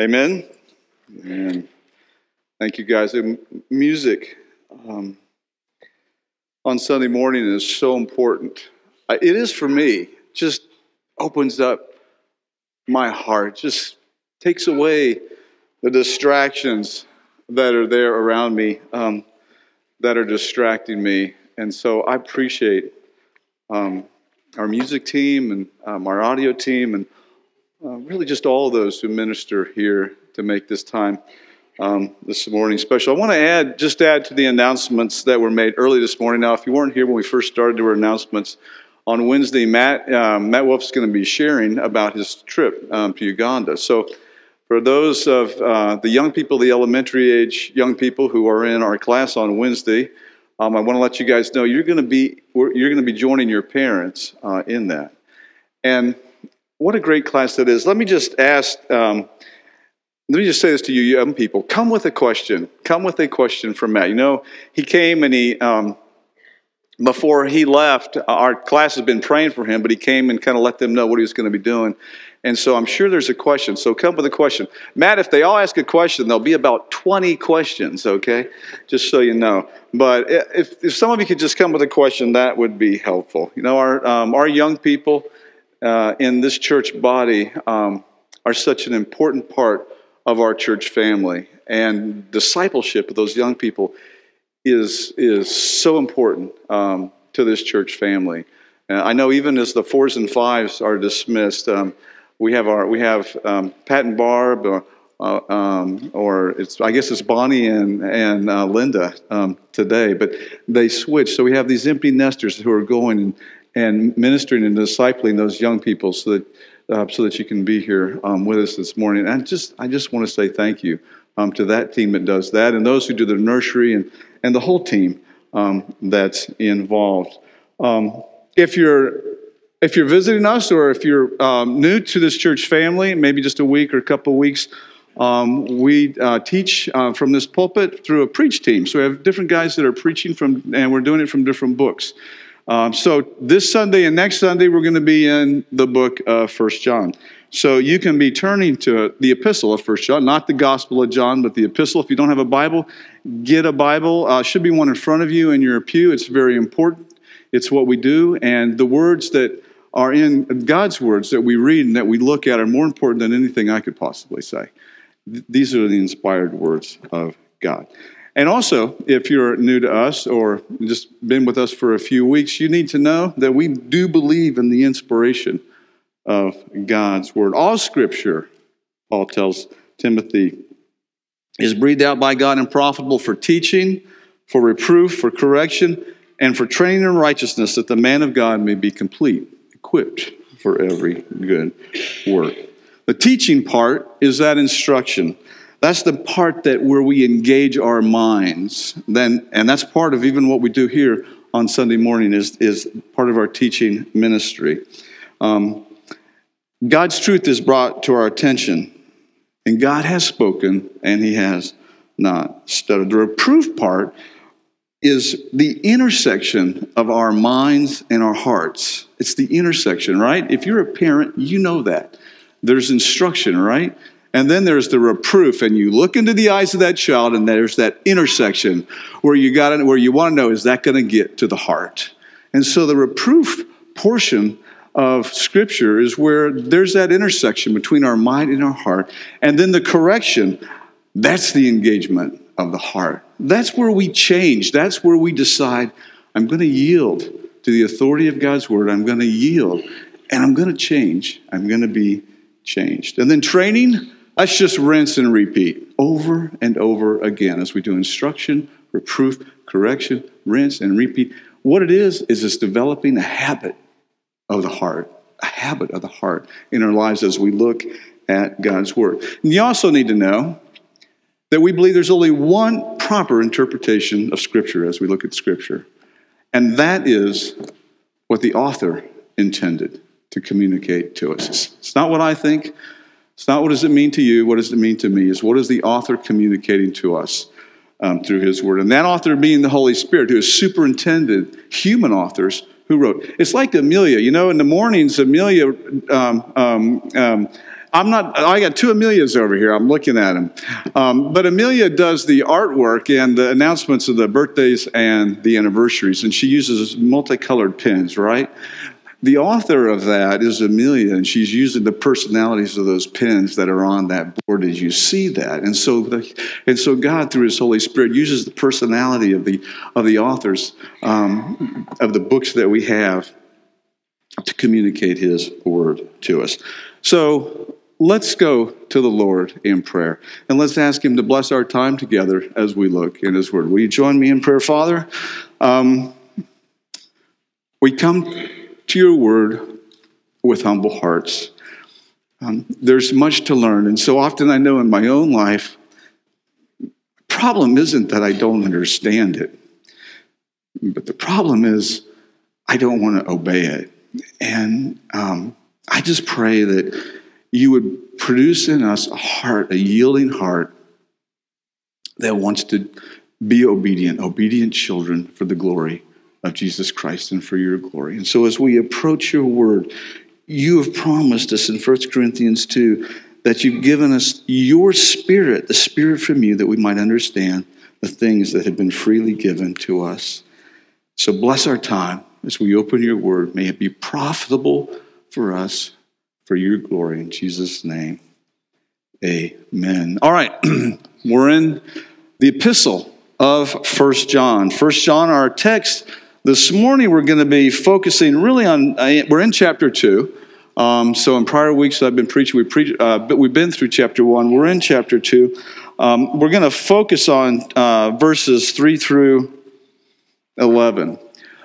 Amen. Amen. Thank you, guys. Music um, on Sunday morning is so important. It is for me. Just opens up my heart. Just takes away the distractions that are there around me um, that are distracting me. And so I appreciate um, our music team and um, our audio team and uh, really just all those who minister here to make this time um, this morning special. I want to add, just add to the announcements that were made early this morning. Now, if you weren't here when we first started, there were announcements. On Wednesday, Matt, um, Matt Wolf is going to be sharing about his trip um, to Uganda. So, for those of uh, the young people, the elementary age young people who are in our class on Wednesday, um, I want to let you guys know you're going to be you're going to be joining your parents uh, in that. And what a great class that is. Let me just ask, um, let me just say this to you, young people. Come with a question. Come with a question from Matt. You know, he came and he, um, before he left, our class has been praying for him, but he came and kind of let them know what he was going to be doing. And so I'm sure there's a question. So come with a question. Matt, if they all ask a question, there'll be about 20 questions, okay? Just so you know. But if, if some of you could just come with a question, that would be helpful. You know, our, um, our young people, uh, in this church body um, are such an important part of our church family. And discipleship of those young people is, is so important um, to this church family. Uh, I know even as the fours and fives are dismissed, um, we have our we have um, Pat and Barb, or, uh, um, or it's I guess it's Bonnie and and uh, Linda um, today, but they switch. So we have these empty nesters who are going and, and ministering and discipling those young people so that uh, so that you can be here um, with us this morning. And just I just want to say thank you um, to that team that does that, and those who do the nursery, and and the whole team um, that's involved. Um, if you're if you're visiting us, or if you're um, new to this church family, maybe just a week or a couple weeks. Um, we uh, teach uh, from this pulpit through a preach team. So we have different guys that are preaching from, and we're doing it from different books. Um, so this Sunday and next Sunday, we're going to be in the book of First John. So you can be turning to the epistle of First John, not the Gospel of John, but the epistle. If you don't have a Bible, get a Bible. Uh, should be one in front of you in your pew. It's very important. It's what we do, and the words that are in God's words that we read and that we look at are more important than anything I could possibly say. These are the inspired words of God. And also, if you're new to us or just been with us for a few weeks, you need to know that we do believe in the inspiration of God's Word. All Scripture, Paul tells Timothy, is breathed out by God and profitable for teaching, for reproof, for correction, and for training in righteousness, that the man of God may be complete, equipped for every good work. The teaching part is that instruction. That's the part that where we engage our minds. Then, and that's part of even what we do here on Sunday morning is, is part of our teaching ministry. Um, God's truth is brought to our attention, and God has spoken, and He has not stuttered. The reproof part is the intersection of our minds and our hearts. It's the intersection, right? If you're a parent, you know that. There's instruction, right? And then there's the reproof, and you look into the eyes of that child, and there's that intersection where you got where you want to know is that going to get to the heart? And so the reproof portion of Scripture is where there's that intersection between our mind and our heart, and then the correction. That's the engagement of the heart. That's where we change. That's where we decide I'm going to yield to the authority of God's word. I'm going to yield, and I'm going to change. I'm going to be changed. And then training Let's just rinse and repeat over and over again as we do instruction, reproof, correction, rinse and repeat. What it is, is it's developing a habit of the heart, a habit of the heart in our lives as we look at God's Word. And you also need to know that we believe there's only one proper interpretation of Scripture as we look at Scripture, and that is what the author intended to communicate to us. It's not what I think, it's not what does it mean to you, what does it mean to me, is what is the author communicating to us um, through his word. And that author being the Holy Spirit, who has superintended human authors who wrote. It's like Amelia. You know, in the mornings, Amelia um, um, um I'm not, I got two Amelias over here. I'm looking at them. Um, but Amelia does the artwork and the announcements of the birthdays and the anniversaries, and she uses multicolored pens, right? The author of that is Amelia, and she's using the personalities of those pens that are on that board as you see that. And so, the, and so God, through His Holy Spirit, uses the personality of the of the authors um, of the books that we have to communicate His word to us. So let's go to the Lord in prayer and let's ask Him to bless our time together as we look in His word. Will you join me in prayer, Father? Um, we come to your word with humble hearts. Um, there's much to learn. And so often I know in my own life, the problem isn't that I don't understand it, but the problem is I don't want to obey it. And um, I just pray that you would produce in us a heart, a yielding heart that wants to be obedient, obedient children for the glory of Jesus Christ and for your glory. And so as we approach your word, you have promised us in 1 Corinthians 2 that you've given us your spirit, the spirit from you, that we might understand the things that have been freely given to us. So bless our time as we open your word. May it be profitable for us for your glory. In Jesus' name, amen. All right, we're in the epistle of First John. First John, our text this morning, we're going to be focusing really on, uh, we're in chapter 2. Um, so in prior weeks I've been preaching, we preach, uh, but we've been through chapter 1. We're in chapter 2. Um, we're going to focus on uh, verses 3 through 11.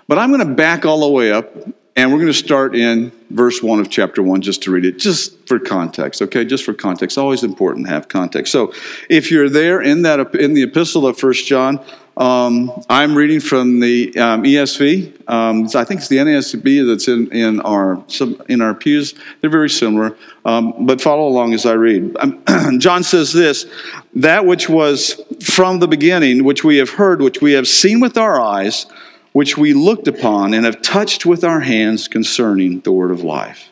But I'm going to back all the way up and we're going to start in verse 1 of chapter 1 just to read it, just for context, okay? Just for context. Always important to have context. So if you're there in, that, in the epistle of First John, um, I'm reading from the um, ESV. Um, I think it's the NASB that's in, in, our, in our pews. They're very similar, um, but follow along as I read. Um, John says this That which was from the beginning, which we have heard, which we have seen with our eyes, which we looked upon and have touched with our hands concerning the word of life.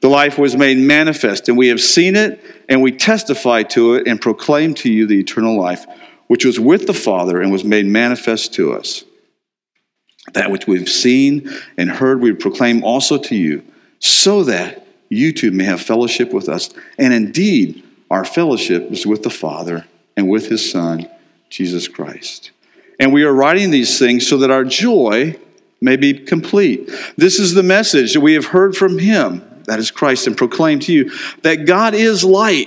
The life was made manifest, and we have seen it, and we testify to it, and proclaim to you the eternal life, which was with the Father and was made manifest to us. That which we've seen and heard, we proclaim also to you, so that you too may have fellowship with us. And indeed, our fellowship is with the Father and with his Son, Jesus Christ. And we are writing these things so that our joy may be complete. This is the message that we have heard from him, that is Christ, and proclaimed to you that God is light,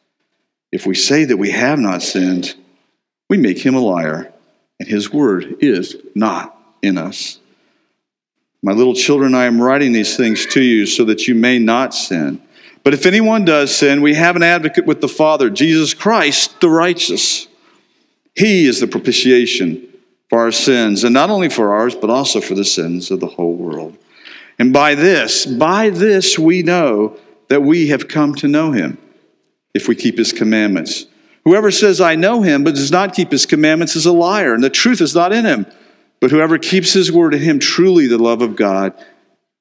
If we say that we have not sinned, we make him a liar, and his word is not in us. My little children, I am writing these things to you so that you may not sin. But if anyone does sin, we have an advocate with the Father, Jesus Christ, the righteous. He is the propitiation for our sins, and not only for ours, but also for the sins of the whole world. And by this, by this we know that we have come to know him, if we keep his commandments. Whoever says, I know him, but does not keep his commandments is a liar, and the truth is not in him. But whoever keeps his word in him, truly the love of God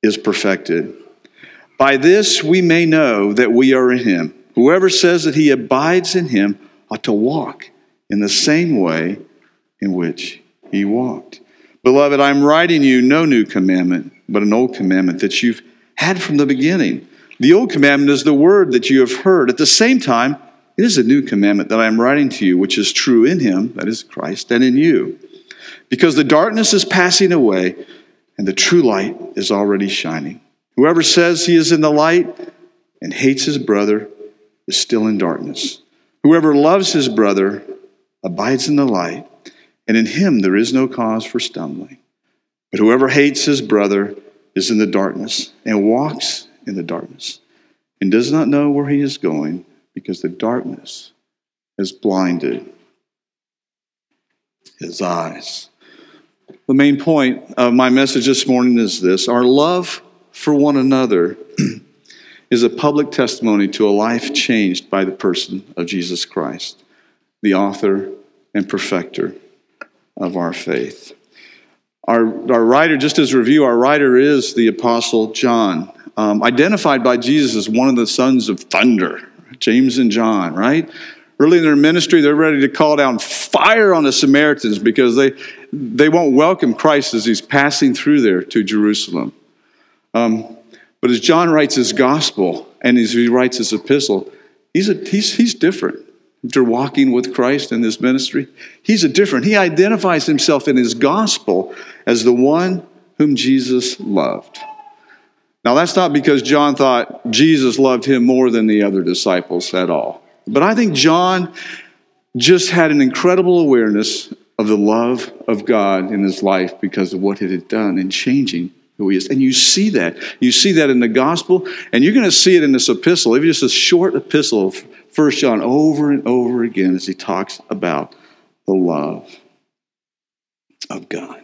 is perfected. By this we may know that we are in him. Whoever says that he abides in him ought to walk in the same way in which he walked. Beloved, I'm writing you no new commandment, but an old commandment that you've had from the beginning. The old commandment is the word that you have heard. At the same time, it is a new commandment that I am writing to you, which is true in him, that is Christ, and in you. Because the darkness is passing away and the true light is already shining. Whoever says he is in the light and hates his brother is still in darkness. Whoever loves his brother abides in the light, and in him there is no cause for stumbling. But whoever hates his brother is in the darkness and walks in the darkness and does not know where he is going because the darkness has blinded his eyes. The main point of my message this morning is this our love for one another is a public testimony to a life changed by the person of Jesus Christ, the author and perfecter of our faith. Our, our writer, just as a review, our writer is the Apostle John, um, identified by Jesus as one of the sons of thunder, James and John, right? Early in their ministry, they're ready to call down fire on the Samaritans because they, they won't welcome Christ as he's passing through there to Jerusalem. Um, but as John writes his gospel and as he writes his epistle, he's, a, he's, he's different. After walking with Christ in this ministry, he's a different. He identifies himself in his gospel as the one whom Jesus loved. Now, that's not because John thought Jesus loved him more than the other disciples at all. But I think John just had an incredible awareness of the love of God in his life because of what it had done in changing who he is. And you see that. You see that in the gospel, and you're going to see it in this epistle. Even just a short epistle of First John over and over again as he talks about the love of God.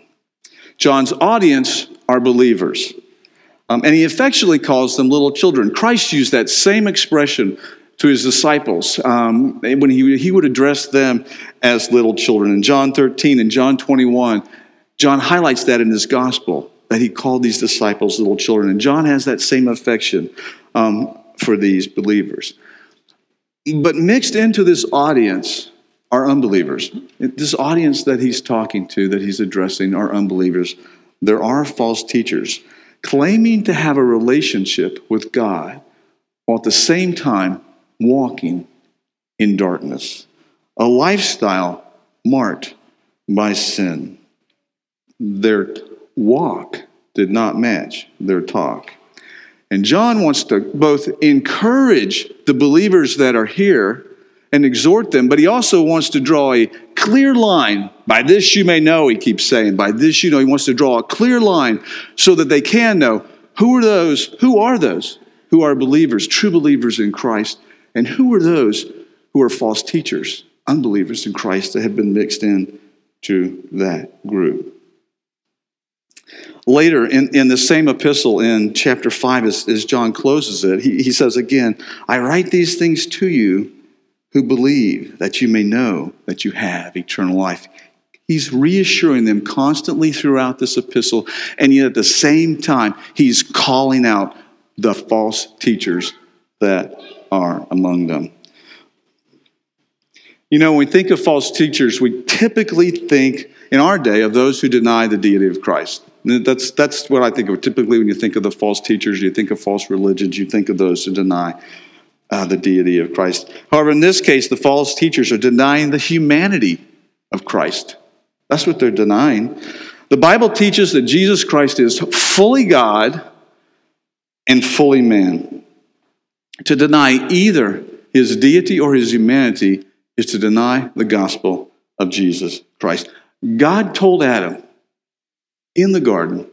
John's audience are believers. Um, and he affectionately calls them little children. Christ used that same expression to his disciples um, when he, he would address them as little children. In John 13 and John 21, John highlights that in his gospel that he called these disciples little children. And John has that same affection um, for these believers. But mixed into this audience are unbelievers. This audience that he's talking to, that he's addressing, are unbelievers. There are false teachers claiming to have a relationship with God while at the same time walking in darkness, a lifestyle marked by sin. Their walk did not match their talk. And John wants to both encourage the believers that are here and exhort them, but he also wants to draw a clear line. By this you may know, he keeps saying. By this you know, he wants to draw a clear line so that they can know who are those, who are those who are believers, true believers in Christ, and who are those who are false teachers, unbelievers in Christ that have been mixed in to that group. Later in, in the same epistle in chapter 5, as, as John closes it, he, he says again, I write these things to you who believe that you may know that you have eternal life. He's reassuring them constantly throughout this epistle, and yet at the same time, he's calling out the false teachers that are among them. You know, when we think of false teachers, we typically think in our day of those who deny the deity of Christ. That's, that's what I think of. Typically, when you think of the false teachers, you think of false religions, you think of those who deny uh, the deity of Christ. However, in this case, the false teachers are denying the humanity of Christ. That's what they're denying. The Bible teaches that Jesus Christ is fully God and fully man. To deny either his deity or his humanity is to deny the gospel of Jesus Christ. God told Adam, in the garden,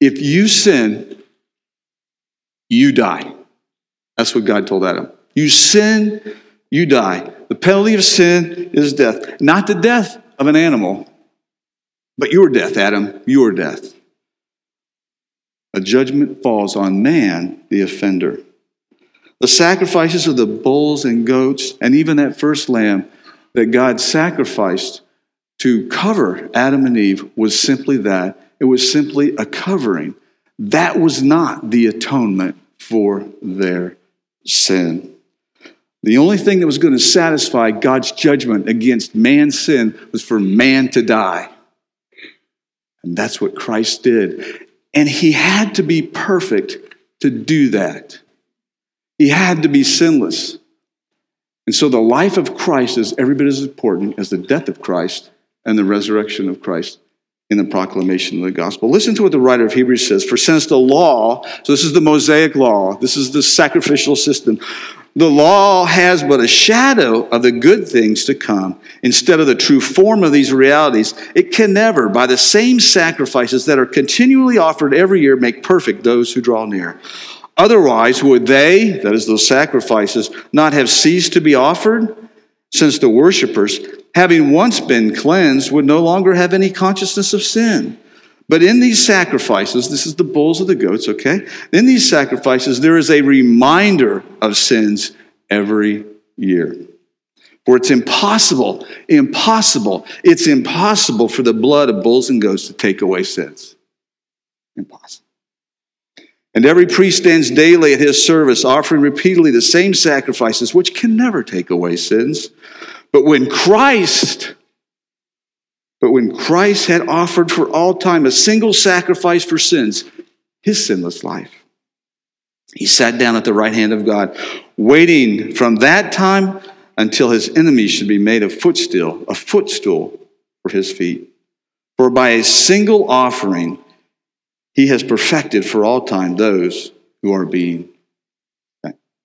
if you sin, you die. That's what God told Adam. You sin, you die. The penalty of sin is death. Not the death of an animal, but your death, Adam, your death. A judgment falls on man, the offender. The sacrifices of the bulls and goats, and even that first lamb that God sacrificed to cover Adam and Eve, was simply that it was simply a covering. That was not the atonement for their sin. The only thing that was going to satisfy God's judgment against man's sin was for man to die. And that's what Christ did. And he had to be perfect to do that. He had to be sinless. And so the life of Christ is every bit as important as the death of Christ and the resurrection of Christ in the proclamation of the gospel. Listen to what the writer of Hebrews says. For since the law, so this is the Mosaic law, this is the sacrificial system, the law has but a shadow of the good things to come instead of the true form of these realities. It can never, by the same sacrifices that are continually offered every year, make perfect those who draw near. Otherwise, would they, that is, those sacrifices, not have ceased to be offered? Since the worshippers, having once been cleansed, would no longer have any consciousness of sin. But in these sacrifices, this is the bulls of the goats, okay? In these sacrifices, there is a reminder of sins every year. For it's impossible, impossible, it's impossible for the blood of bulls and goats to take away sins. Impossible. And every priest stands daily at his service, offering repeatedly the same sacrifices, which can never take away sins. But when Christ, but when Christ had offered for all time a single sacrifice for sins, his sinless life, he sat down at the right hand of God, waiting from that time until his enemies should be made a footstool, a footstool for his feet. For by a single offering, he has perfected for all time those who are being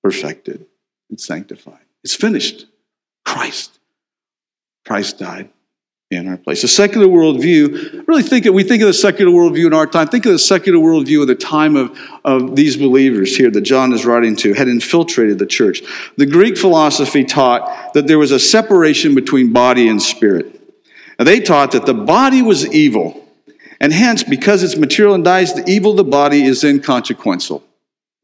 perfected and sanctified. It's finished. Christ. Christ died in our place. The secular worldview, really think of, we think of the secular worldview in our time. Think of the secular worldview of the time of, of these believers here that John is writing to had infiltrated the church. The Greek philosophy taught that there was a separation between body and spirit. And they taught that the body was evil and hence, because it's material and dies, the evil of the body is inconsequential.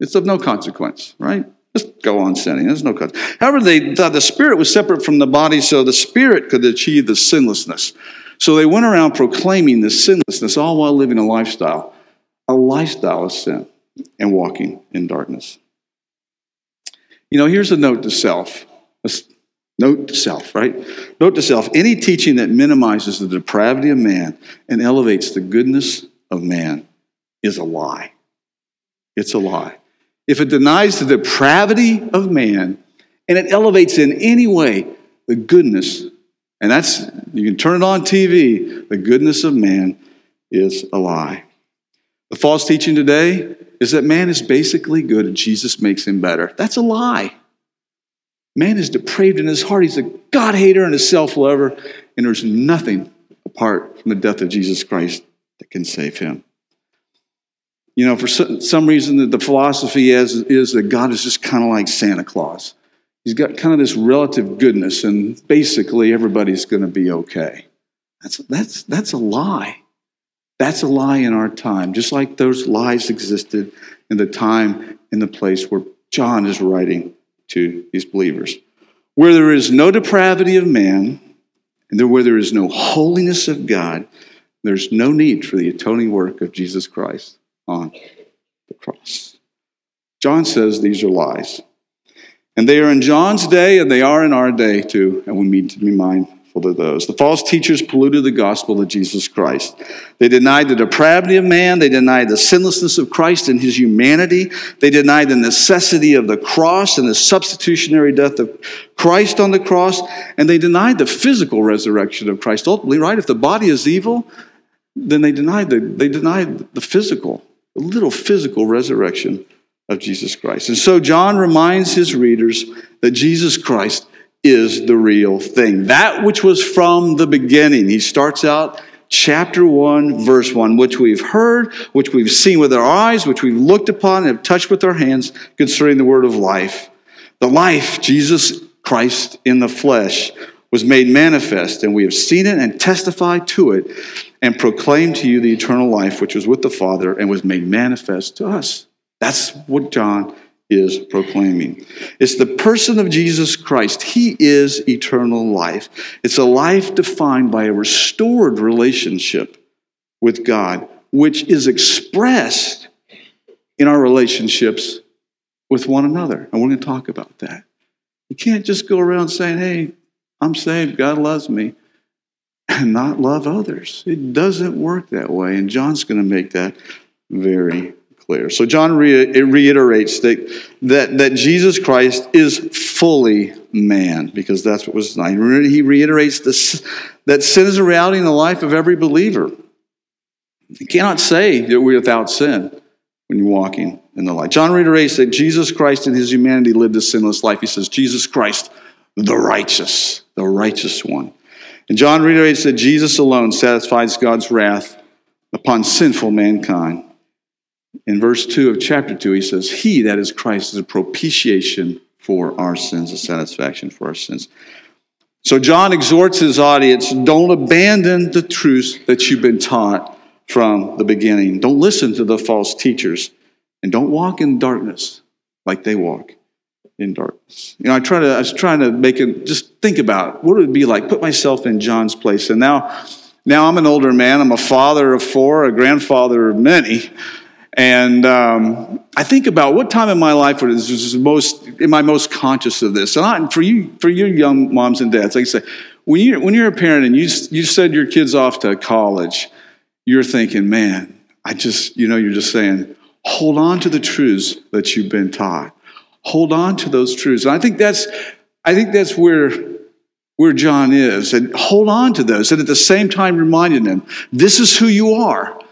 It's of no consequence, right? Just go on sinning. There's no consequence. However, they thought the spirit was separate from the body, so the spirit could achieve the sinlessness. So they went around proclaiming the sinlessness, all while living a lifestyle, a lifestyle of sin and walking in darkness. You know, here's a note to self. Note to self, right? Note to self any teaching that minimizes the depravity of man and elevates the goodness of man is a lie. It's a lie. If it denies the depravity of man and it elevates in any way the goodness, and that's, you can turn it on TV, the goodness of man is a lie. The false teaching today is that man is basically good and Jesus makes him better. That's a lie. Man is depraved in his heart. He's a God hater and a self lover, and there's nothing apart from the death of Jesus Christ that can save him. You know, for some reason, the philosophy is, is that God is just kind of like Santa Claus. He's got kind of this relative goodness, and basically everybody's going to be okay. That's, that's, that's a lie. That's a lie in our time, just like those lies existed in the time and the place where John is writing to these believers. Where there is no depravity of man, and where there is no holiness of God, there's no need for the atoning work of Jesus Christ on the cross. John says these are lies. And they are in John's day, and they are in our day too, and we need to be mindful of those. The false teachers polluted the gospel of Jesus Christ. They denied the depravity of man. They denied the sinlessness of Christ and his humanity. They denied the necessity of the cross and the substitutionary death of Christ on the cross. And they denied the physical resurrection of Christ. Ultimately, right? If the body is evil, then they denied the, they denied the physical, the little physical resurrection of Jesus Christ. And so John reminds his readers that Jesus Christ is the real thing. That which was from the beginning. He starts out chapter 1, verse 1, which we've heard, which we've seen with our eyes, which we've looked upon and have touched with our hands concerning the word of life. The life, Jesus Christ in the flesh, was made manifest, and we have seen it and testified to it and proclaimed to you the eternal life which was with the Father and was made manifest to us. That's what John is proclaiming. It's the person of Jesus Christ. He is eternal life. It's a life defined by a restored relationship with God, which is expressed in our relationships with one another. And we're going to talk about that. You can't just go around saying, hey, I'm saved, God loves me, and not love others. It doesn't work that way. And John's going to make that very clear. So John re- reiterates that, that, that Jesus Christ is fully man, because that's what was designed. He reiterates this, that sin is a reality in the life of every believer. You cannot say that we're without sin when you're walking in the light. John reiterates that Jesus Christ in his humanity lived a sinless life. He says, Jesus Christ, the righteous, the righteous one. And John reiterates that Jesus alone satisfies God's wrath upon sinful mankind. in verse 2 of chapter 2, he says, He, that is Christ, is a propitiation for our sins, a satisfaction for our sins. So John exhorts his audience don't abandon the truth that you've been taught from the beginning. Don't listen to the false teachers, and don't walk in darkness like they walk in darkness. You know, I try to I was trying to make it just think about what it would be like, put myself in John's place. And now now I'm an older man, I'm a father of four, a grandfather of many. And um, I think about what time in my life is most am I most conscious of this? And I, for you, for you young moms and dads, like I say, when you when you're a parent and you you send your kids off to college, you're thinking, man, I just you know you're just saying, hold on to the truths that you've been taught, hold on to those truths. And I think that's I think that's where where John is, and hold on to those, and at the same time reminding them, this is who you are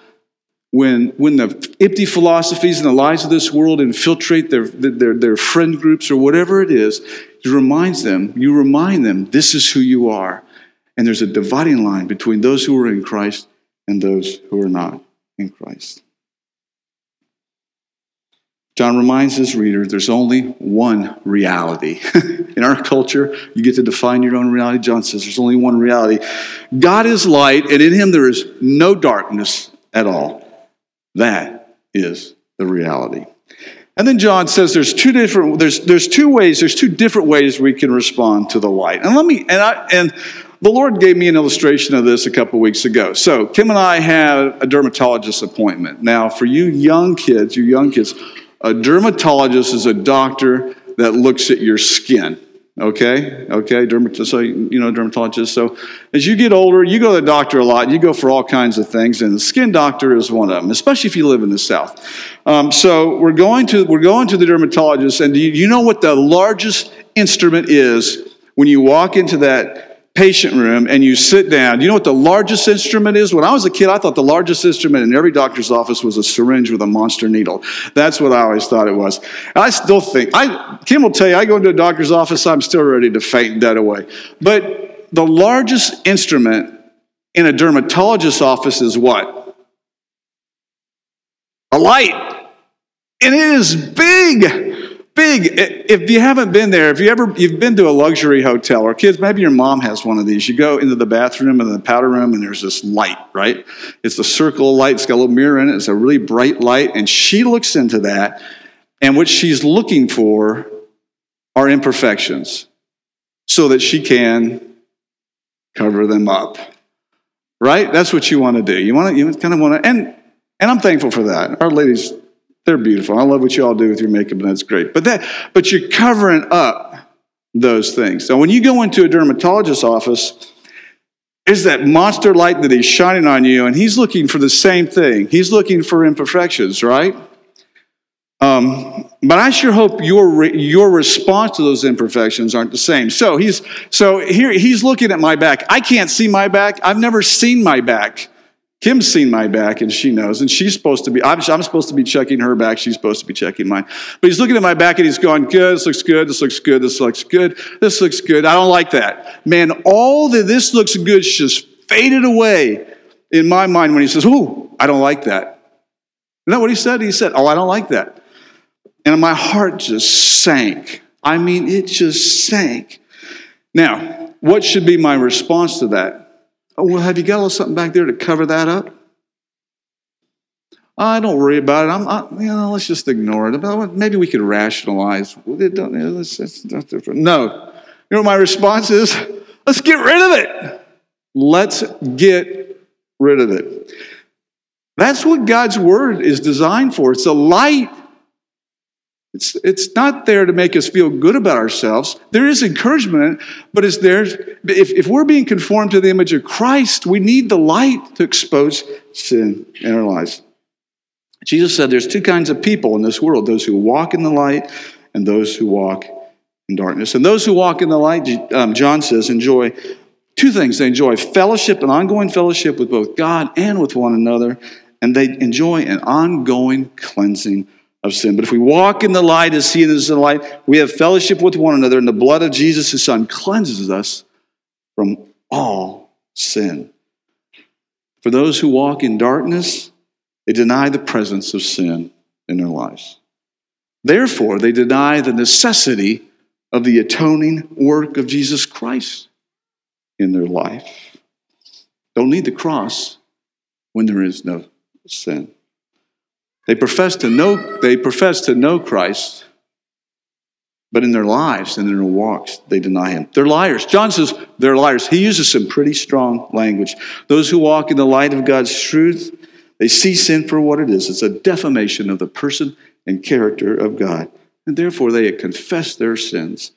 when, when the empty philosophies and the lies of this world infiltrate their, their, their friend groups or whatever it is, it reminds them, you remind them, this is who you are. And there's a dividing line between those who are in Christ and those who are not in Christ. John reminds his reader there's only one reality. in our culture, you get to define your own reality. John says there's only one reality. God is light, and in him there is no darkness at all. That is the reality. And then John says there's two different there's there's two ways there's two different ways we can respond to the light. And let me and I and the Lord gave me an illustration of this a couple weeks ago. So Kim and I had a dermatologist appointment. Now, for you young kids, you young kids, a dermatologist is a doctor that looks at your skin. Okay, okay, dermatologist. So you know dermatologist. So as you get older, you go to the doctor a lot. You go for all kinds of things, and the skin doctor is one of them, especially if you live in the south. Um, so we're going to we're going to the dermatologist, and do you, you know what the largest instrument is when you walk into that patient room and you sit down. You know what the largest instrument is? When I was a kid, I thought the largest instrument in every doctor's office was a syringe with a monster needle. That's what I always thought it was. And I still think, I, Kim will tell you, I go into a doctor's office, I'm still ready to faint dead away. But the largest instrument in a dermatologist's office is what? A light. And it is big big. If you haven't been there, if you ever you've been to a luxury hotel or kids, maybe your mom has one of these. You go into the bathroom and the powder room, and there's this light, right? It's a circle of light. It's got a little mirror in it. It's a really bright light, and she looks into that, and what she's looking for are imperfections, so that she can cover them up. Right? That's what you want to do. You want to. You kind of want to, and and I'm thankful for that. Our ladies they're beautiful. I love what you all do with your makeup, and that's great. But that, but you're covering up those things. So when you go into a dermatologist's office, is that monster light that he's shining on you, and he's looking for the same thing. He's looking for imperfections, right? Um, but I sure hope your your response to those imperfections aren't the same. So he's so here he's looking at my back. I can't see my back. I've never seen my back. Kim's seen my back and she knows, and she's supposed to be, I'm, I'm, supposed to be checking her back. She's supposed to be checking mine. But he's looking at my back and he's going, Good, this looks good, this looks good, this looks good, this looks good. I don't like that. Man, all the this looks good just faded away in my mind when he says, Ooh, I don't like that. Isn't that what he said? He said, Oh, I don't like that. And my heart just sank. I mean, it just sank. Now, what should be my response to that? Oh, well, have you got a little something back there to cover that up? I don't worry about it. I'm, I, you know, let's just ignore it. Maybe we could rationalize. No. You know my response is? Let's get rid of it. Let's get rid of it. That's what God's word is designed for. It's a light it's, it's not there to make us feel good about ourselves. There is encouragement, but it's there. If, if we're being conformed to the image of Christ, we need the light to expose sin in our lives. Jesus said there's two kinds of people in this world those who walk in the light and those who walk in darkness. And those who walk in the light, um, John says, enjoy two things. They enjoy fellowship, an ongoing fellowship with both God and with one another, and they enjoy an ongoing cleansing of sin. But if we walk in the light as he is in the light, we have fellowship with one another, and the blood of Jesus, his son, cleanses us from all sin. For those who walk in darkness, they deny the presence of sin in their lives. Therefore, they deny the necessity of the atoning work of Jesus Christ in their life. Don't need the cross when there is no sin. They profess to know, they profess to know Christ, but in their lives and in their walks, they deny him. They're liars. John says they're liars. He uses some pretty strong language. Those who walk in the light of God's truth, they see sin for what it is. It's a defamation of the person and character of God. And therefore, they confess their sins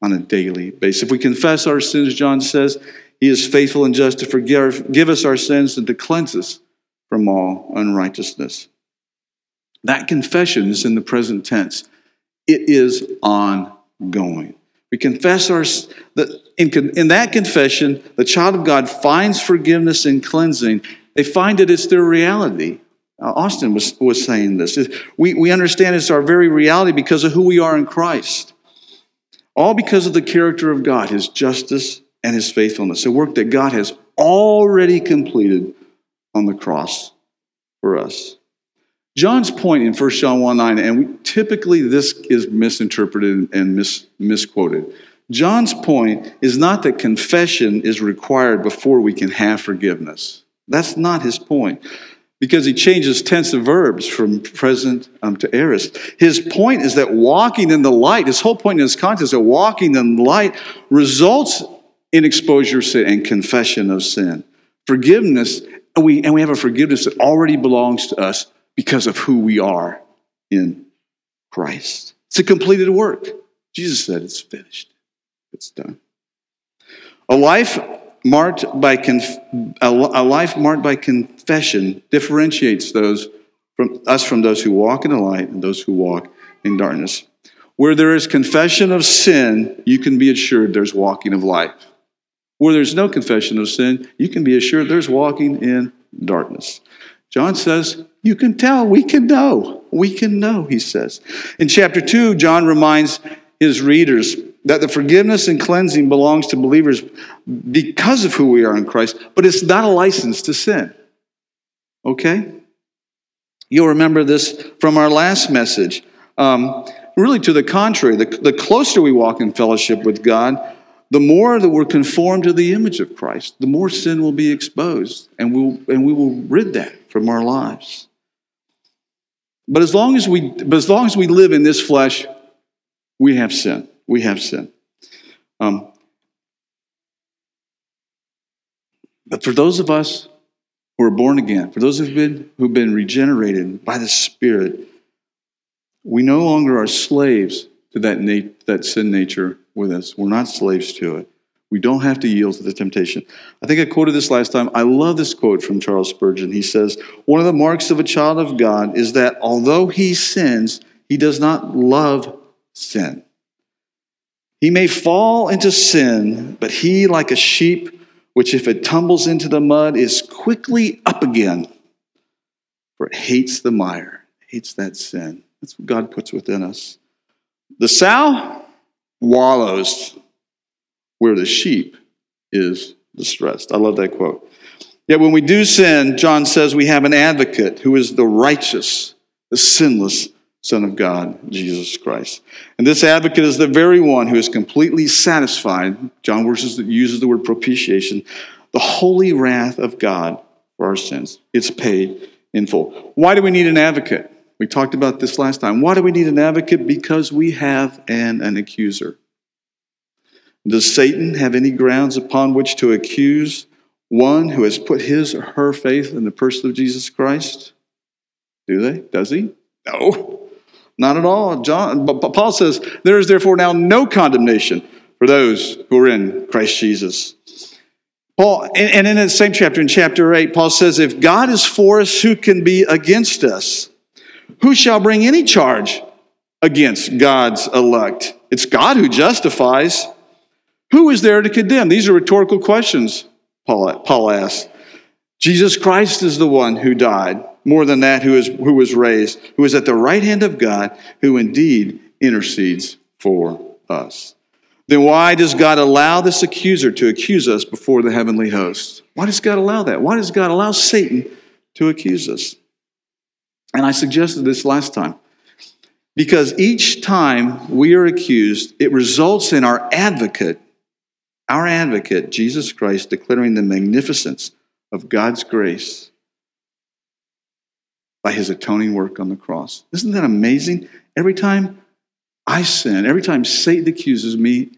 on a daily basis. If we confess our sins, John says, he is faithful and just to forgive give us our sins and to cleanse us from all unrighteousness. That confession is in the present tense it is ongoing. We confess our, that in, in that confession, the child of God finds forgiveness and cleansing. They find that it's their reality. Austin was, was saying this. We, we understand it's our very reality because of who we are in Christ. All because of the character of God, his justice and his faithfulness, a work that God has already completed on the cross for us. John's point in 1 John 1 9, and we, typically this is misinterpreted and mis, misquoted. John's point is not that confession is required before we can have forgiveness. That's not his point because he changes tense of verbs from present um, to aorist. His point is that walking in the light, his whole point in his context, that walking in the light results in exposure sin and confession of sin. Forgiveness, and we, and we have a forgiveness that already belongs to us because of who we are in Christ. It's a completed work. Jesus said it's finished, it's done. A life marked by conf- a life marked by confession differentiates those from us from those who walk in the light and those who walk in darkness. Where there is confession of sin, you can be assured there's walking of life. Where there's no confession of sin, you can be assured there's walking in darkness. John says, You can tell, we can know. We can know, he says. In chapter 2, John reminds his readers that the forgiveness and cleansing belongs to believers because of who we are in Christ, but it's not a license to sin. Okay? You'll remember this from our last message. Um, really, to the contrary, the, the closer we walk in fellowship with God, the more that we're conformed to the image of Christ, the more sin will be exposed, and, we'll, and we will rid that from our lives. But as long as we, but as long as we live in this flesh, we have sin. We have sin. Um, but for those of us who are born again, for those who've been who've been regenerated by the Spirit, we no longer are slaves to that, nat- that sin nature with us. We're not slaves to it. We don't have to yield to the temptation. I think I quoted this last time. I love this quote from Charles Spurgeon. He says, One of the marks of a child of God is that although he sins, he does not love sin. He may fall into sin, but he, like a sheep, which if it tumbles into the mud, is quickly up again, for it hates the mire, hates that sin. That's what God puts within us. The sow wallows where the sheep is distressed. I love that quote. Yet when we do sin, John says we have an advocate who is the righteous, the sinless Son of God, Jesus Christ. And this advocate is the very one who is completely satisfied. John uses the word propitiation, the holy wrath of God for our sins. It's paid in full. Why do we need an advocate? We talked about this last time. Why do we need an advocate? Because we have an, an accuser. Does Satan have any grounds upon which to accuse one who has put his or her faith in the person of Jesus Christ? Do they? Does he? No, not at all. John, but Paul says, There is therefore now no condemnation for those who are in Christ Jesus. Paul, and in the same chapter, in chapter 8, Paul says, If God is for us, who can be against us? Who shall bring any charge against God's elect? It's God who justifies. Who is there to condemn? These are rhetorical questions, Paul, Paul asks. Jesus Christ is the one who died. More than that, who, is, who was raised, who is at the right hand of God, who indeed intercedes for us. Then why does God allow this accuser to accuse us before the heavenly host? Why does God allow that? Why does God allow Satan to accuse us? And I suggested this last time. Because each time we are accused, it results in our advocate, our advocate, Jesus Christ, declaring the magnificence of God's grace by his atoning work on the cross. Isn't that amazing? Every time I sin, every time Satan accuses me,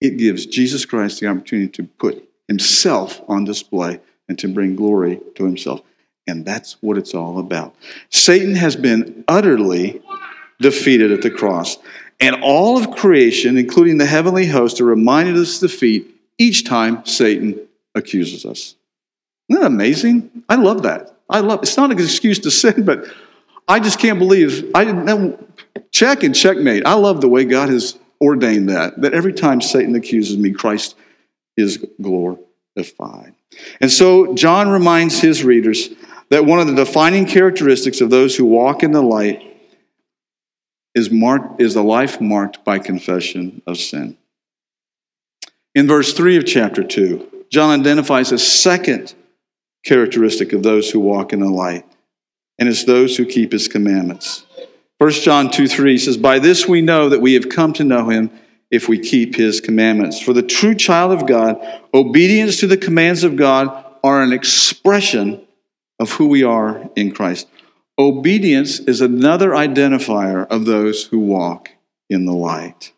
it gives Jesus Christ the opportunity to put himself on display and to bring glory to himself. And that's what it's all about. Satan has been utterly defeated at the cross. And all of creation, including the heavenly host, are reminded of this defeat each time Satan accuses us. Isn't that amazing? I love that. I love it's not an excuse to sin, but I just can't believe I didn't check and checkmate. I love the way God has ordained that. That every time Satan accuses me, Christ is glorified. And so John reminds his readers that one of the defining characteristics of those who walk in the light is marked is a life marked by confession of sin. In verse 3 of chapter 2, John identifies a second characteristic of those who walk in the light, and it's those who keep his commandments. 1 John 2 3 says, By this we know that we have come to know him if we keep his commandments. For the true child of God, obedience to the commands of God are an expression of who we are in Christ. Obedience is another identifier of those who walk in the light.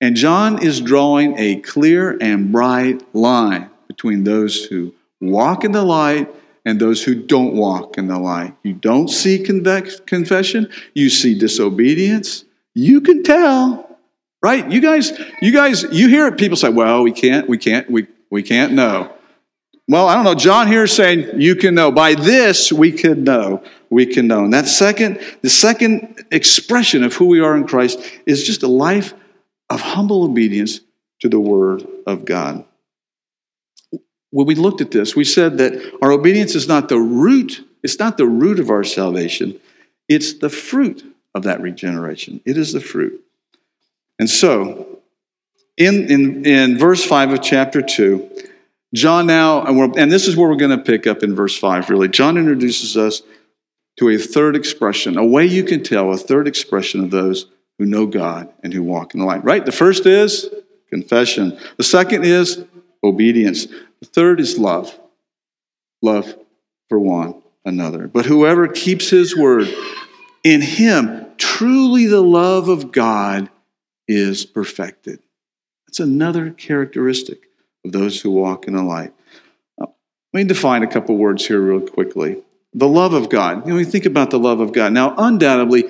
And John is drawing a clear and bright line between those who walk in the light and those who don't walk in the light. You don't see confession, you see disobedience. You can tell, right? You guys, you guys, you hear it, people say, well, we can't, we can't, we, we can't know. Well, I don't know. John here is saying you can know. By this we can know. We can know. And that second, the second expression of who we are in Christ is just a life of humble obedience to the Word of God when we looked at this, we said that our obedience is not the root, it's not the root of our salvation, it's the fruit of that regeneration. It is the fruit. And so, in, in, in verse 5 of chapter 2, John now, and, and this is where we're going to pick up in verse 5, really. John introduces us to a third expression, a way you can tell, a third expression of those who know God and who walk in the light, right? The first is confession, the second is obedience. The third is love love for one another. But whoever keeps his word, in him, truly the love of God is perfected. That's another characteristic of those who walk in the light. let me define a couple words here, real quickly. The love of God. You know, we think about the love of God. Now, undoubtedly,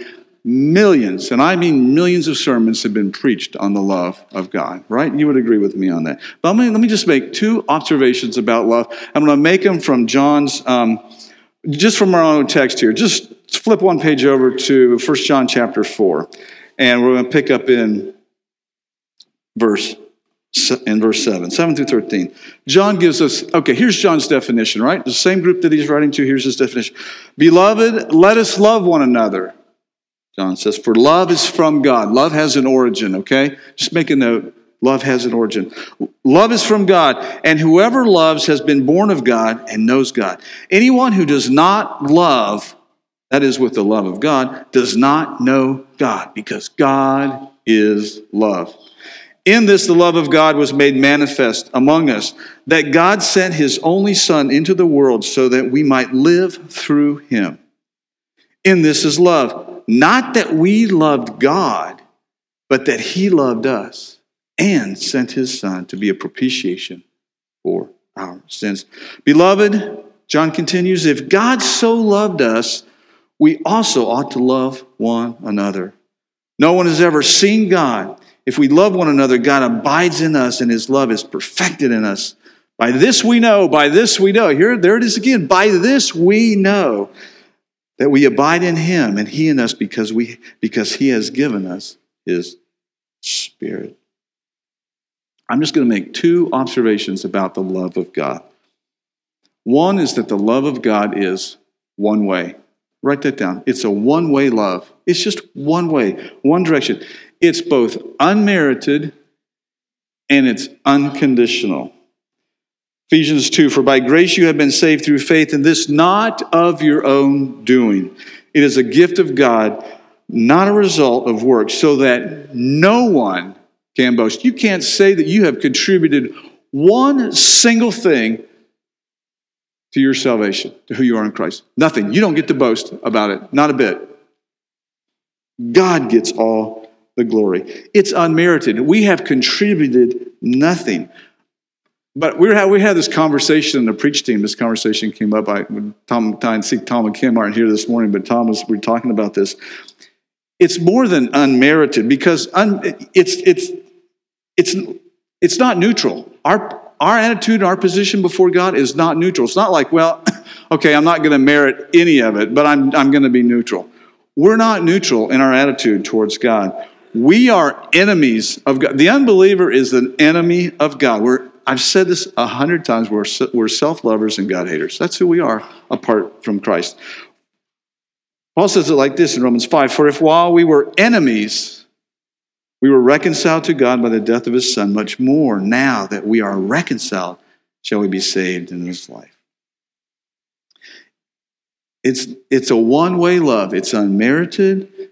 millions, and I mean millions of sermons have been preached on the love of God, right? You would agree with me on that. But let me, let me just make two observations about love. I'm going to make them from John's, um, just from our own text here. Just flip one page over to 1 John chapter 4, and we're going to pick up in verse in verse 7, 7 through 13. John gives us, okay, here's John's definition, right? The same group that he's writing to, here's his definition. Beloved, let us love one another John says, For love is from God. Love has an origin, okay? Just make a note. Love has an origin. Love is from God, and whoever loves has been born of God and knows God. Anyone who does not love, that is with the love of God, does not know God, because God is love. In this, the love of God was made manifest among us, that God sent his only Son into the world so that we might live through him. In this is love not that we loved God, but that He loved us and sent His Son to be a propitiation for our sins. Beloved, John continues, if God so loved us, we also ought to love one another. No one has ever seen God. If we love one another, God abides in us and his love is perfected in us. By this we know, by this we know. Here, there it is again. By this we know that we abide in him and he in us because we because he has given us his spirit. I'm just going to make two observations about the love of god. One is that the love of god is one way. Write that down. It's a one way love. It's just one way one direction. It's both unmerited and it's unconditional Ephesians 2 For by grace you have been saved through faith, and this not of your own doing. It is a gift of God, not a result of works, so that no one can boast. You can't say that you have contributed one single thing to your salvation, to who you are in Christ. Nothing. You don't get to boast about it, not a bit. God gets all the glory. It's unmerited. We have contributed nothing. But we had, we had this conversation in the preach team. This conversation came up. I Tom, Tom, see Tom and Kim aren't here this morning, but Tom was we are talking about this. It's more than unmerited because un, it's it's it's it's not neutral. Our our attitude, our position before God is not neutral. It's not like, well, okay, I'm not going to merit any of it, but I'm I'm going to be neutral. We're not neutral in our attitude towards God. We are enemies of God. The unbeliever is an enemy of God. We're, I've said this a hundred times. We're, we're self lovers and God haters. That's who we are apart from Christ. Paul says it like this in Romans 5 For if while we were enemies, we were reconciled to God by the death of his Son, much more now that we are reconciled, shall we be saved in this life. It's, it's a one way love, it's unmerited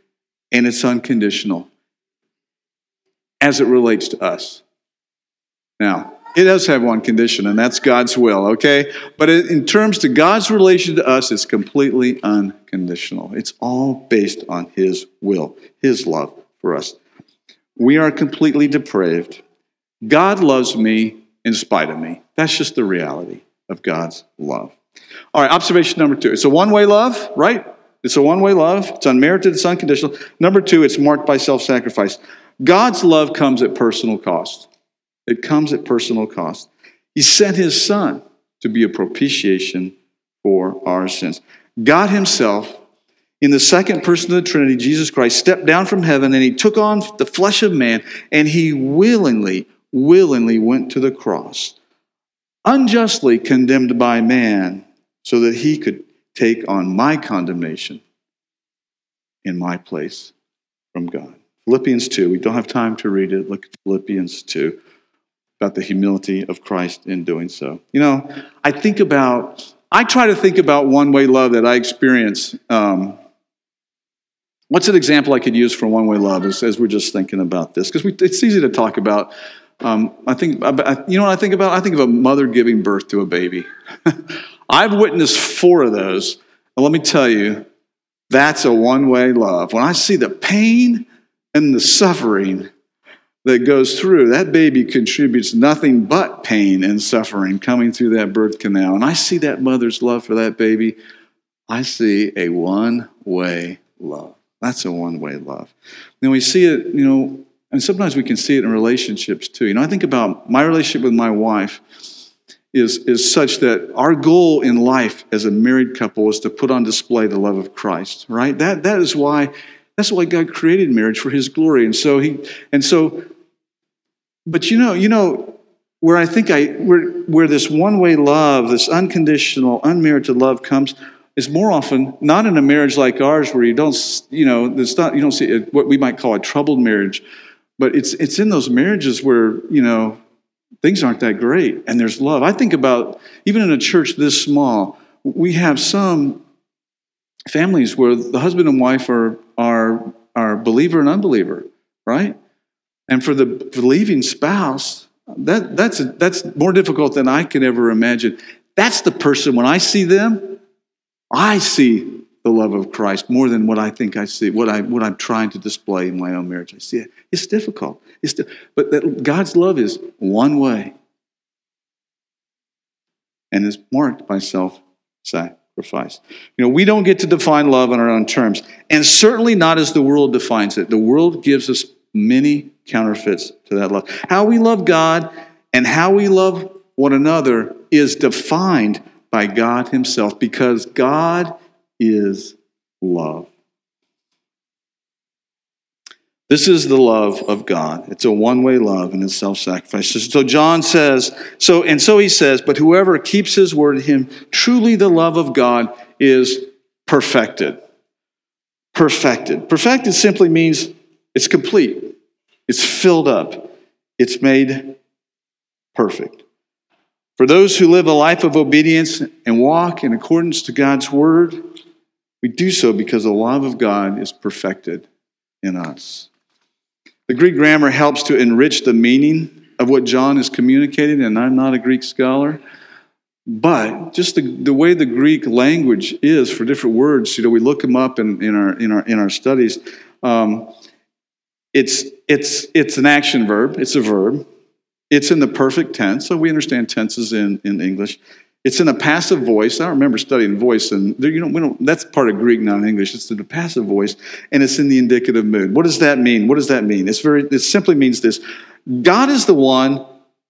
and it's unconditional as it relates to us. Now, it does have one condition, and that's God's will, okay? But in terms to God's relation to us, it's completely unconditional. It's all based on His will, His love for us. We are completely depraved. God loves me in spite of me. That's just the reality of God's love. All right, observation number two. It's a one way love, right? It's a one way love. It's unmerited, it's unconditional. Number two, it's marked by self sacrifice. God's love comes at personal cost. It comes at personal cost. He sent his son to be a propitiation for our sins. God himself, in the second person of the Trinity, Jesus Christ, stepped down from heaven and he took on the flesh of man and he willingly, willingly went to the cross, unjustly condemned by man so that he could take on my condemnation in my place from God. Philippians 2, we don't have time to read it. Look at Philippians 2 about the humility of Christ in doing so. You know, I think about, I try to think about one way love that I experience. Um, what's an example I could use for one way love as, as we're just thinking about this? Because it's easy to talk about. Um, I think, you know what I think about? I think of a mother giving birth to a baby. I've witnessed four of those. And let me tell you, that's a one way love. When I see the pain and the suffering that goes through, that baby contributes nothing but pain and suffering coming through that birth canal. And I see that mother's love for that baby. I see a one way love. That's a one way love. Then we see it, you know, and sometimes we can see it in relationships too. You know, I think about my relationship with my wife is, is such that our goal in life as a married couple is to put on display the love of Christ, right? That, that is why, that's why God created marriage for his glory. And so he, and so, but you know, you know, where I think I, where, where this one-way love, this unconditional, unmerited love comes is more often not in a marriage like ours where you don't, you know, there's not, you don't see what we might call a troubled marriage, but it's, it's in those marriages where, you know, things aren't that great and there's love. I think about even in a church this small, we have some families where the husband and wife are are are believer and unbeliever, right? And for the believing spouse, that that's that's more difficult than I could ever imagine. That's the person when I see them, I see the love of Christ more than what I think I see, what I what I'm trying to display in my own marriage. I see it. It's difficult. It's di- but that God's love is one way, and is marked by self-sacrifice. You know, we don't get to define love on our own terms, and certainly not as the world defines it. The world gives us many counterfeits to that love. How we love God and how we love one another is defined by God Himself because God is love. This is the love of God. It's a one way love and it's self sacrifice. So John says, so, and so he says, but whoever keeps his word him, truly the love of God is perfected. Perfected. Perfected simply means it's complete, it's filled up, it's made perfect. For those who live a life of obedience and walk in accordance to God's word, We do so because the love of God is perfected in us. The Greek grammar helps to enrich the meaning of what John is communicating, and I'm not a Greek scholar. But just the, the way the Greek language is for different words, you know, we look them up in, in, our, in, our, in our studies. Um, it's, it's, it's an action verb, it's a verb. It's in the perfect tense, so we understand tenses in, in English. It's in a passive voice. I remember studying voice, and there, you know, we don't, that's part of Greek, not English. It's in the passive voice, and it's in the indicative mood. What does that mean? What does that mean? It's very. It simply means this: God is the one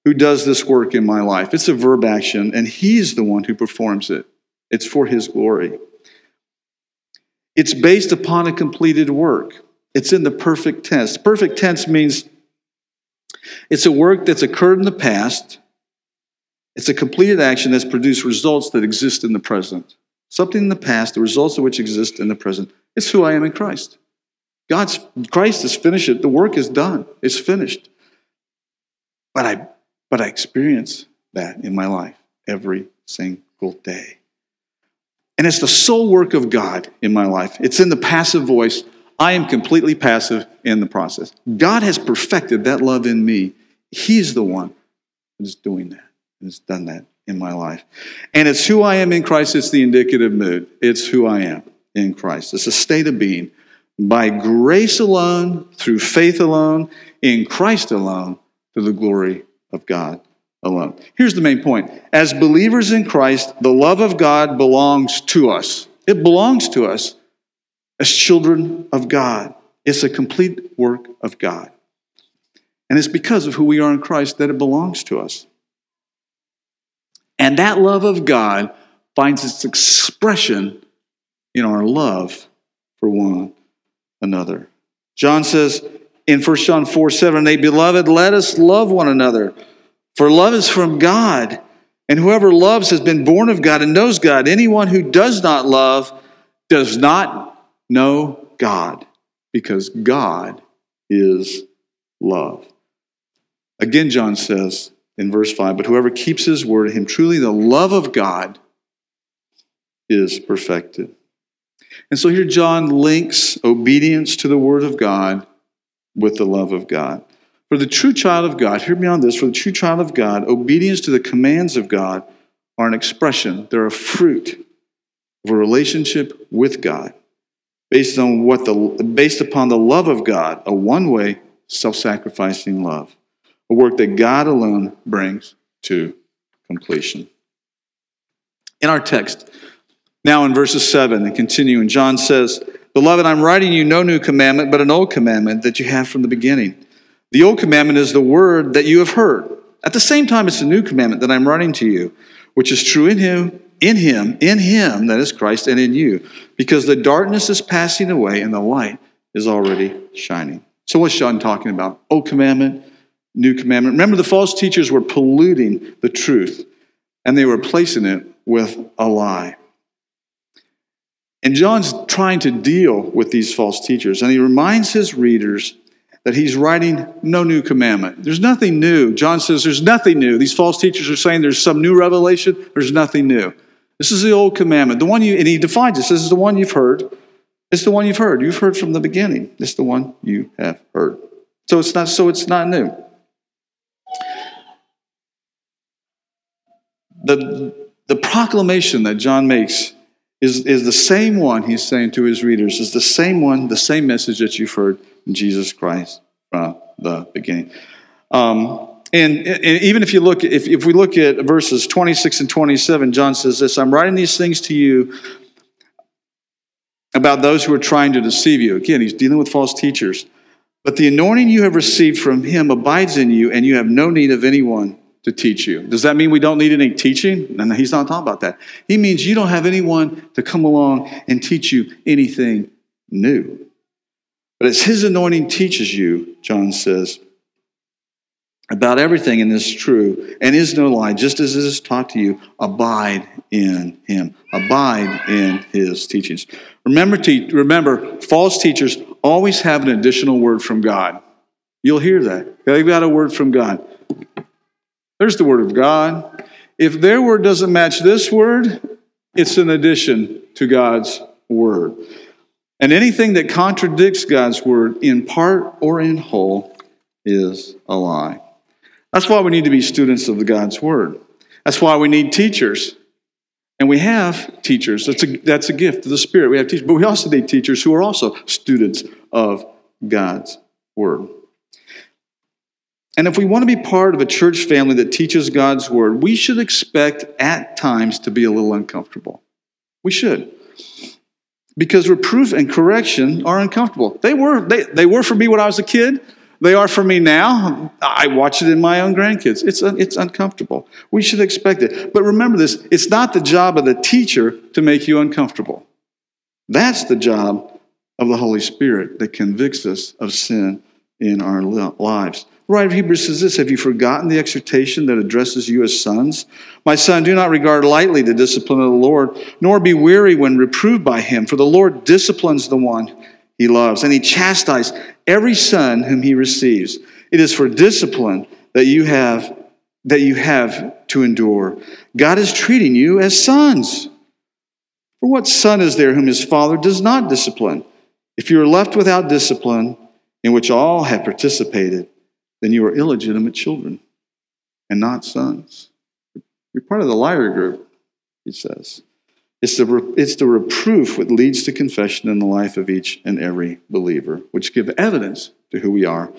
who does this work in my life. It's a verb action, and He's the one who performs it. It's for His glory. It's based upon a completed work. It's in the perfect tense. Perfect tense means it's a work that's occurred in the past. It's a completed action that's produced results that exist in the present. Something in the past, the results of which exist in the present. It's who I am in Christ. God's Christ has finished it. The work is done. It's finished. But I but I experience that in my life every single day. And it's the sole work of God in my life. It's in the passive voice I am completely passive in the process. God has perfected that love in me. He's the one who's doing that, who's done that in my life. And it's who I am in Christ, it's the indicative mood. It's who I am in Christ. It's a state of being. By grace alone, through faith alone, in Christ alone, to the glory of God alone. Here's the main point. As believers in Christ, the love of God belongs to us. It belongs to us as children of God. It's a complete work of God. And it's because of who we are in Christ that it belongs to us. And that love of God finds its expression in our love for one another. John says in 1 John 4 7 and 8, Beloved, let us love one another, for love is from God. And whoever loves has been born of God and knows God. Anyone who does not love does not know God because God is love. Again, John says in verse 5 But whoever keeps his word, him truly the love of God is perfected. And so here John links obedience to the word of God with the love of God. For the true child of God, hear me on this, for the true child of God, obedience to the commands of God are an expression, they're a fruit of a relationship with God based on what the based upon the love of God, a one-way self-sacrificing love, a work that God alone brings to completion. In our text, now in verses 7 and continuing, John says, Beloved, I'm writing you no new commandment, but an old commandment that you have from the beginning. The old commandment is the word that you have heard. At the same time, it's a new commandment that I'm writing to you, which is true in him in him, in him, that is Christ, and in you, because the darkness is passing away and the light is already shining. So, what's John talking about? Old commandment, new commandment. Remember, the false teachers were polluting the truth and they were replacing it with a lie. And John's trying to deal with these false teachers, and he reminds his readers that he's writing no new commandment. There's nothing new. John says there's nothing new. These false teachers are saying there's some new revelation. There's nothing new. This is the old commandment. The one you, and he defines this. This is the one you've heard. It's the one you've heard. You've heard from the beginning. It's the one you have heard. So it's not, so it's not new. The, the proclamation that John makes is, is the same one he's saying to his readers, is the same one, the same message that you've heard in Jesus Christ from the beginning. Um, and, and, even if you look, if, if we look at verses 26 and 27, John says this I'm writing these things to you about those who are trying to deceive you. Again, he's dealing with false teachers. But the anointing you have received from him abides in you, and you have no need of anyone to teach you. Does that mean we don't need any teaching? No, no, he's not talking about that. He means you don't have anyone to come along and teach you anything new. But as his anointing teaches you, John says, about everything in this is true and is no lie, just as it is taught to you, abide in him. Abide in his teachings. Remember, to, remember, false teachers always have an additional word from God. You'll hear that. They've got a word from God. There's the word of God. If their word doesn't match this word, it's an addition to God's word. And anything that contradicts God's word in part or in whole is a lie. That's why we need to be students of God's word. That's why we need teachers. And we have teachers. That's a, that's a gift of the Spirit. We have teachers, but we also need teachers who are also students of God's word. And if we want to be part of a church family that teaches God's word, we should expect at times to be a little uncomfortable. We should. Because reproof and correction are uncomfortable. They were, they, they were for me when I was a kid. They are for me now. I watch it in my own grandkids. It's, it's uncomfortable. We should expect it. But remember this it's not the job of the teacher to make you uncomfortable. That's the job of the Holy Spirit that convicts us of sin in our lives. The writer of Hebrews says this Have you forgotten the exhortation that addresses you as sons? My son, do not regard lightly the discipline of the Lord, nor be weary when reproved by him, for the Lord disciplines the one he loves, and he chastises every son whom he receives. It is for discipline that you have that you have to endure. God is treating you as sons. For what son is there whom his father does not discipline? If you are left without discipline, in which all have participated, then you are illegitimate children and not sons. You're part of the liar group, he says. It's the, it's the reproof that leads to confession in the life of each and every believer, which give evidence to who we are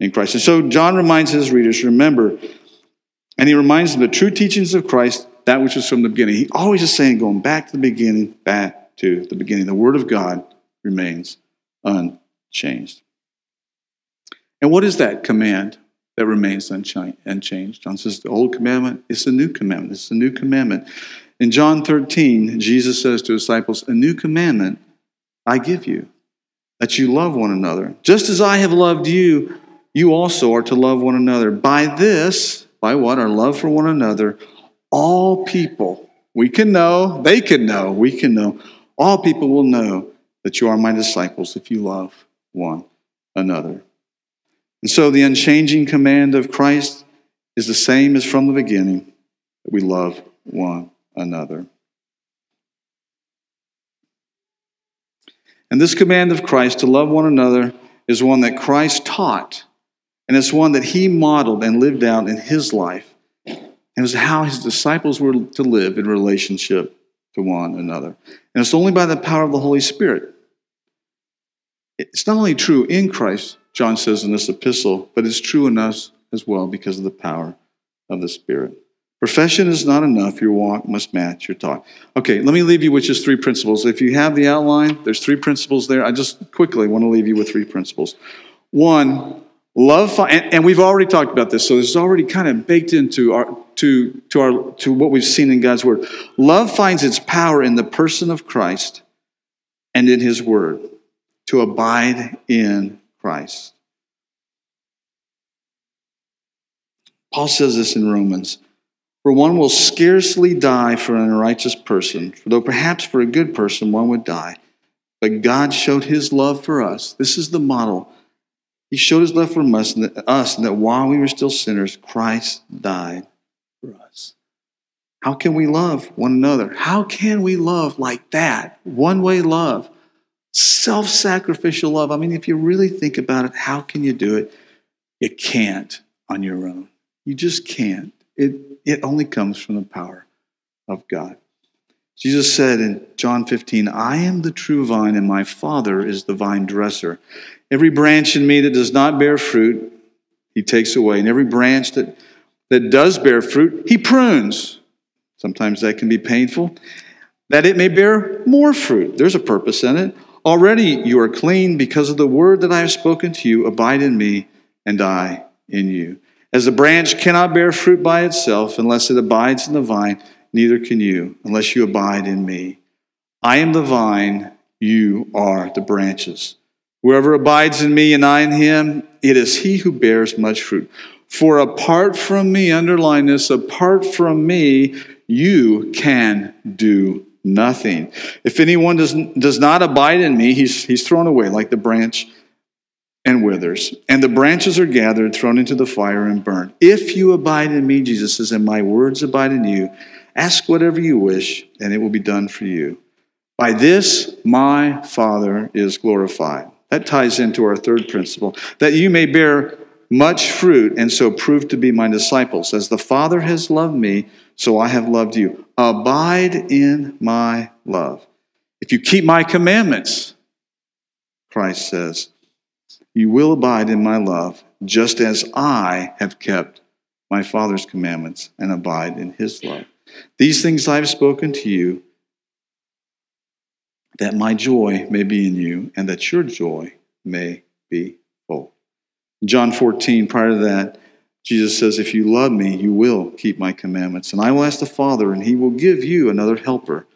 in Christ. And so John reminds his readers, remember, and he reminds them the true teachings of Christ, that which is from the beginning. He always is saying, going back to the beginning, back to the beginning. The Word of God remains unchanged. And what is that command that remains unchanged? John says the old commandment is a new commandment. It's a new commandment. In John 13, Jesus says to his disciples, A new commandment I give you, that you love one another. Just as I have loved you, you also are to love one another. By this, by what? Our love for one another, all people, we can know, they can know, we can know, all people will know that you are my disciples if you love one another. And so the unchanging command of Christ is the same as from the beginning that we love one another. And this command of Christ to love one another is one that Christ taught, and it's one that he modeled and lived out in his life. And it was how his disciples were to live in relationship to one another. And it's only by the power of the Holy Spirit. It's not only true in Christ, John says in this epistle, but it's true in us as well because of the power of the Spirit. Profession is not enough. Your walk must match your talk. Okay, let me leave you with just three principles. If you have the outline, there's three principles there. I just quickly want to leave you with three principles. One, love, and, and we've already talked about this, so this is already kind of baked into our to to our to what we've seen in God's word. Love finds its power in the person of Christ and in His word to abide in Christ. Paul says this in Romans For one will scarcely die for an unrighteous person, though perhaps for a good person one would die. But God showed his love for us. This is the model. He showed his love for us, us, and that while we were still sinners, Christ died for us. How can we love one another? How can we love like that? One way love self sacrificial love. I mean, if you really think about it, how can you do it? You can't on your own. You just can't. It, it only comes from the power of God. Jesus said in John 15, I am the true vine, and my Father is the vine dresser. Every branch in me that does not bear fruit, he takes away. And every branch that, that does bear fruit, he prunes. Sometimes that can be painful, that it may bear more fruit. There's a purpose in it. Already you are clean because of the word that I have spoken to you. Abide in me, and I in you. As the branch cannot bear fruit by itself unless it abides in the vine, neither can you unless you abide in me. I am the vine, you are the branches. Whoever abides in me and I in him, it is he who bears much fruit. For apart from me, underline this, apart from me, you can do nothing. If anyone does, does not abide in me, he's, he's thrown away like the branch and withers. And the branches are gathered, thrown into the fire, and burned. If you abide in me, Jesus says, and my words abide in you, ask whatever you wish, and it will be done for you. By this my Father is glorified. That ties into our third principle that you may bear much fruit and so prove to be my disciples. As the Father has loved me, so I have loved you. Abide in my love. If you keep my commandments, Christ says, you will abide in my love, just as I have kept my Father's commandments and abide in his love. These things I have spoken to you, that my joy may be in you, and that your joy may be full. John 14, prior to that, Jesus says, If you love me, you will keep my commandments. And I will ask the Father, and he will give you another helper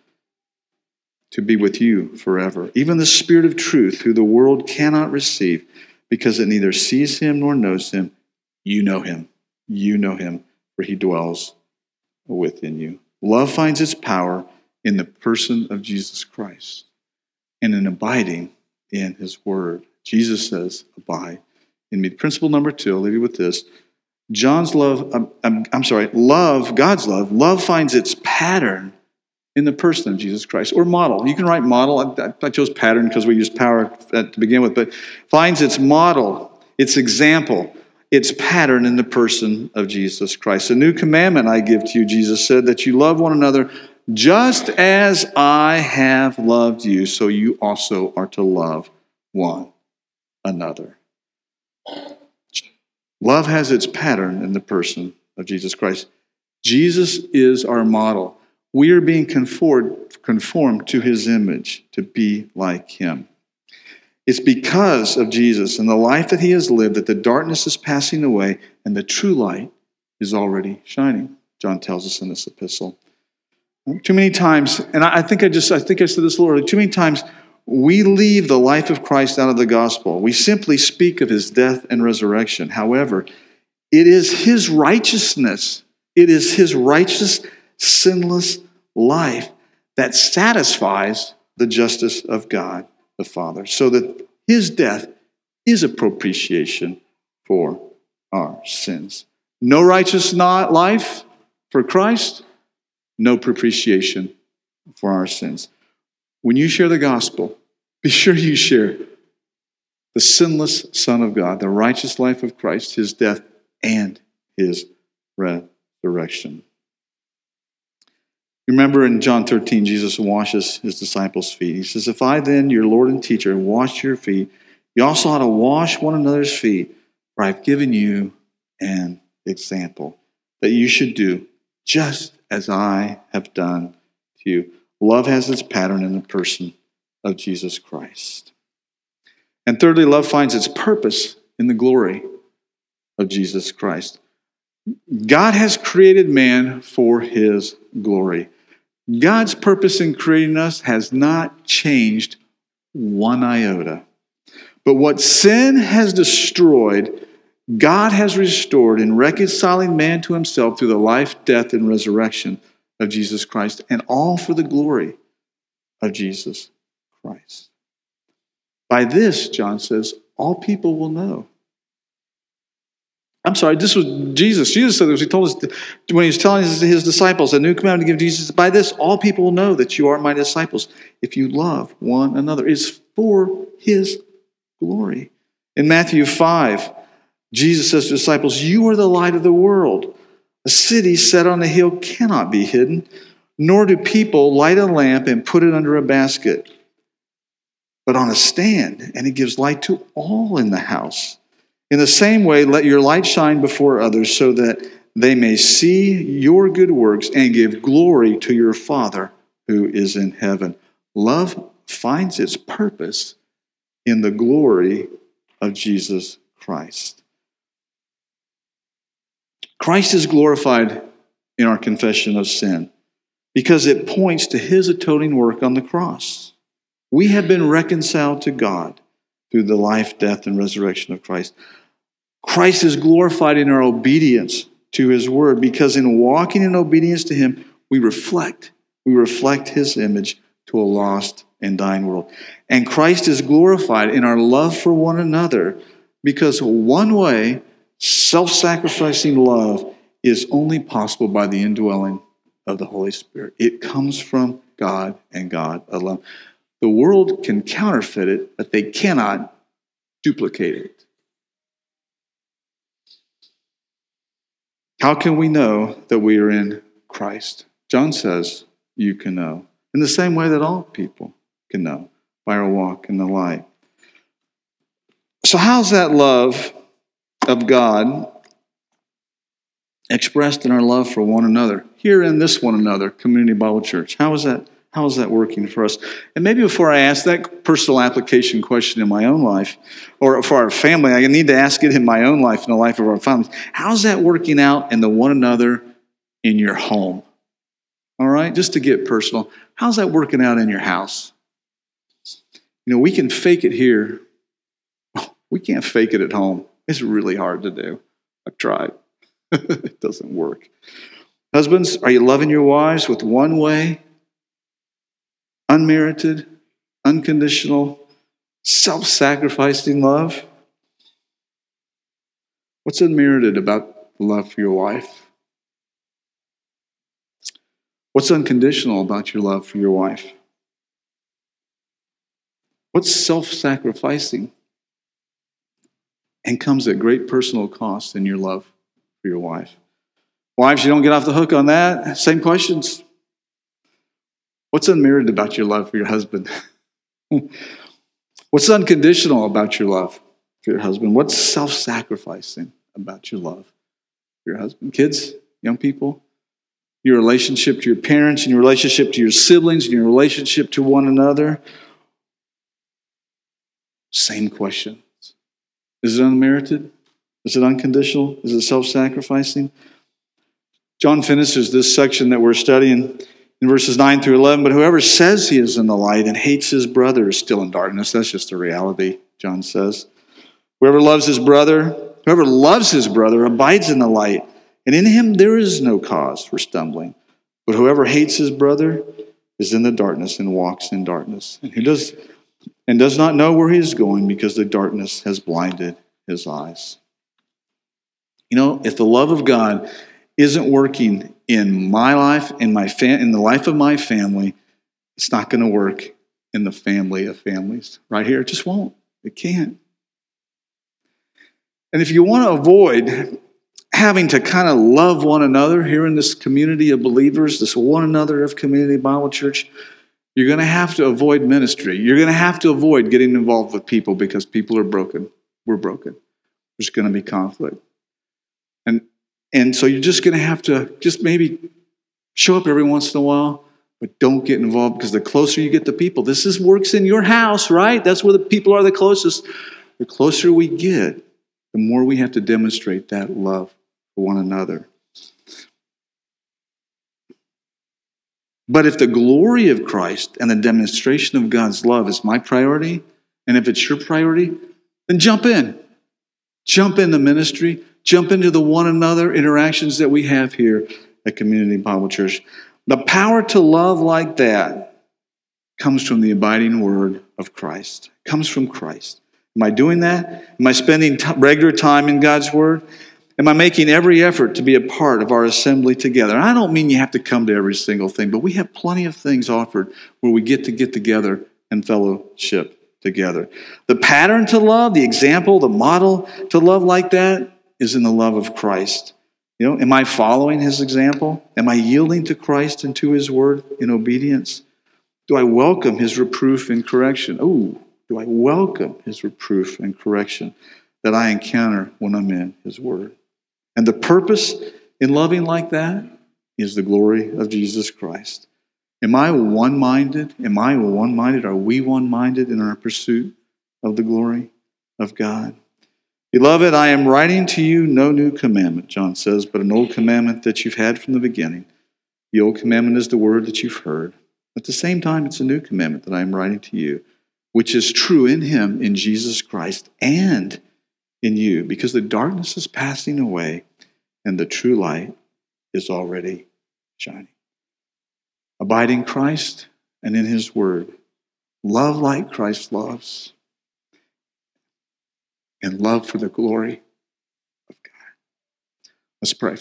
to be with you forever. Even the Spirit of truth, who the world cannot receive, because it neither sees him nor knows him. You know him. You know him, for he dwells within you. Love finds its power in the person of Jesus Christ and in abiding in his word. Jesus says, Abide in me. Principle number two, I'll leave you with this. John's love, I'm, I'm, I'm sorry, love, God's love, love finds its pattern in the person of Jesus Christ, or model. You can write model. I, I chose pattern because we used power to begin with, but finds its model, its example, its pattern in the person of Jesus Christ. A new commandment I give to you, Jesus said, that you love one another just as I have loved you, so you also are to love one another. Love has its pattern in the person of Jesus Christ. Jesus is our model we are being conformed, to his image to be like him. It's because of Jesus and the life that he has lived that the darkness is passing away and the true light is already shining. John tells us in this epistle. Too many times, and I think I just I think I said this Lord, too many times we leave the life of Christ out of the gospel. We simply speak of his death and resurrection. However, it is his righteousness. It is his righteous sinless life that satisfies the justice of God the Father, so that his death is a propitiation for our sins. No righteous life for Christ, no propitiation for our sins. When you share the gospel, be sure you share the sinless Son of God, the righteous life of Christ, his death, and his resurrection. Remember in John 13, Jesus washes his disciples' feet. He says, If I then, your Lord and teacher, wash your feet, you also ought to wash one another's feet, for I've given you an example that you should do just as I have done to you. Love has its pattern in the person of Jesus Christ. And thirdly, love finds its purpose in the glory of Jesus Christ. God has created man for his glory. God's purpose in creating us has not changed one iota. But what sin has destroyed, God has restored in reconciling man to himself through the life, death, and resurrection of Jesus Christ, and all for the glory of Jesus Christ. By this, John says, all people will know I'm sorry, this was Jesus. Jesus said this. He told us when he was telling his disciples, a new commandment to give Jesus, by this all people will know that you are my disciples if you love one another. It's for his glory. In Matthew 5, Jesus says to disciples, You are the light of the world. A city set on a hill cannot be hidden, nor do people light a lamp and put it under a basket, but on a stand, and it gives light to all in the house. In the same way, let your light shine before others so that they may see your good works and give glory to your Father who is in heaven. Love finds its purpose in the glory of Jesus Christ. Christ is glorified in our confession of sin because it points to his atoning work on the cross. We have been reconciled to God through the life, death, and resurrection of Christ. Christ is glorified in our obedience to his word because in walking in obedience to him, we reflect. We reflect his image to a lost and dying world. And Christ is glorified in our love for one another because one way self sacrificing love is only possible by the indwelling of the Holy Spirit. It comes from God and God alone. The world can counterfeit it, but they cannot duplicate it. How can we know that we are in Christ? John says, You can know. In the same way that all people can know by our walk in the light. So, how's that love of God expressed in our love for one another? Here in this one another, Community Bible Church. How is that? How is that working for us? And maybe before I ask that personal application question in my own life, or for our family, I need to ask it in my own life, in the life of our families. How's that working out in the one another in your home? All right, just to get personal, how's that working out in your house? You know, we can fake it here. We can't fake it at home. It's really hard to do. I've tried. it doesn't work. Husbands, are you loving your wives with one way unmerited, unconditional, self sacrificing love? What's unmerited about the love for your wife? What's unconditional about your love for your wife? What's self sacrificing and comes at great personal cost in your love for your wife? Wives, you don't get off the hook on that. Same questions. What's unmerited about your love for your husband? What's unconditional about your love for your husband? What's self sacrificing about your love for your husband? Kids, young people, your relationship to your parents and your relationship to your siblings and your relationship to one another. Same question. Is it unmerited? Is it unconditional? Is it self sacrificing? John finishes this section that we're studying in verses 9 through 11. But whoever says he is in the light and hates his brother is still in darkness. That's just the reality, John says. Whoever loves his brother, whoever loves his brother abides in the light, and in him there is no cause for stumbling. But whoever hates his brother is in the darkness and walks in darkness, and who does and does not know where he is going because the darkness has blinded his eyes. You know, if the love of God isn't working in my life, in my fam- in the life of my family, it's not going to work in the family of families. Right here, it just won't. It can't. And if you want to avoid having to kind of love one another here in this community of believers, this one another of Community Bible Church, you're going to have to avoid ministry. You're going to have to avoid getting involved with people because people are broken. We're broken. There's going to be conflict. And so you're just going to have to just maybe show up every once in a while, but don't get involved because the closer you get to people, this is works in your house, right? That's where the people are the closest. The closer we get, the more we have to demonstrate that love for one another. But if the glory of Christ and the demonstration of God's love is my priority, and if it's your priority, then jump in. Jump in the ministry jump into the one another interactions that we have here at Community Bible Church. The power to love like that comes from the abiding word of Christ. Comes from Christ. Am I doing that? Am I spending t- regular time in God's word? Am I making every effort to be a part of our assembly together? I don't mean you have to come to every single thing, but we have plenty of things offered where we get to get together and fellowship together. The pattern to love, the example, the model to love like that is in the love of Christ. You know, am I following his example? Am I yielding to Christ and to his word in obedience? Do I welcome his reproof and correction? Oh, do I welcome his reproof and correction that I encounter when I'm in his word? And the purpose in loving like that is the glory of Jesus Christ. Am I one minded? Am I one minded? Are we one minded in our pursuit of the glory of God? Beloved, I am writing to you no new commandment, John says, but an old commandment that you've had from the beginning. The old commandment is the word that you've heard. At the same time, it's a new commandment that I am writing to you, which is true in him, in Jesus Christ, and in you, because the darkness is passing away and the true light is already shining. Abide in Christ and in his word. Love like Christ loves and love for the glory of God. Let's pray.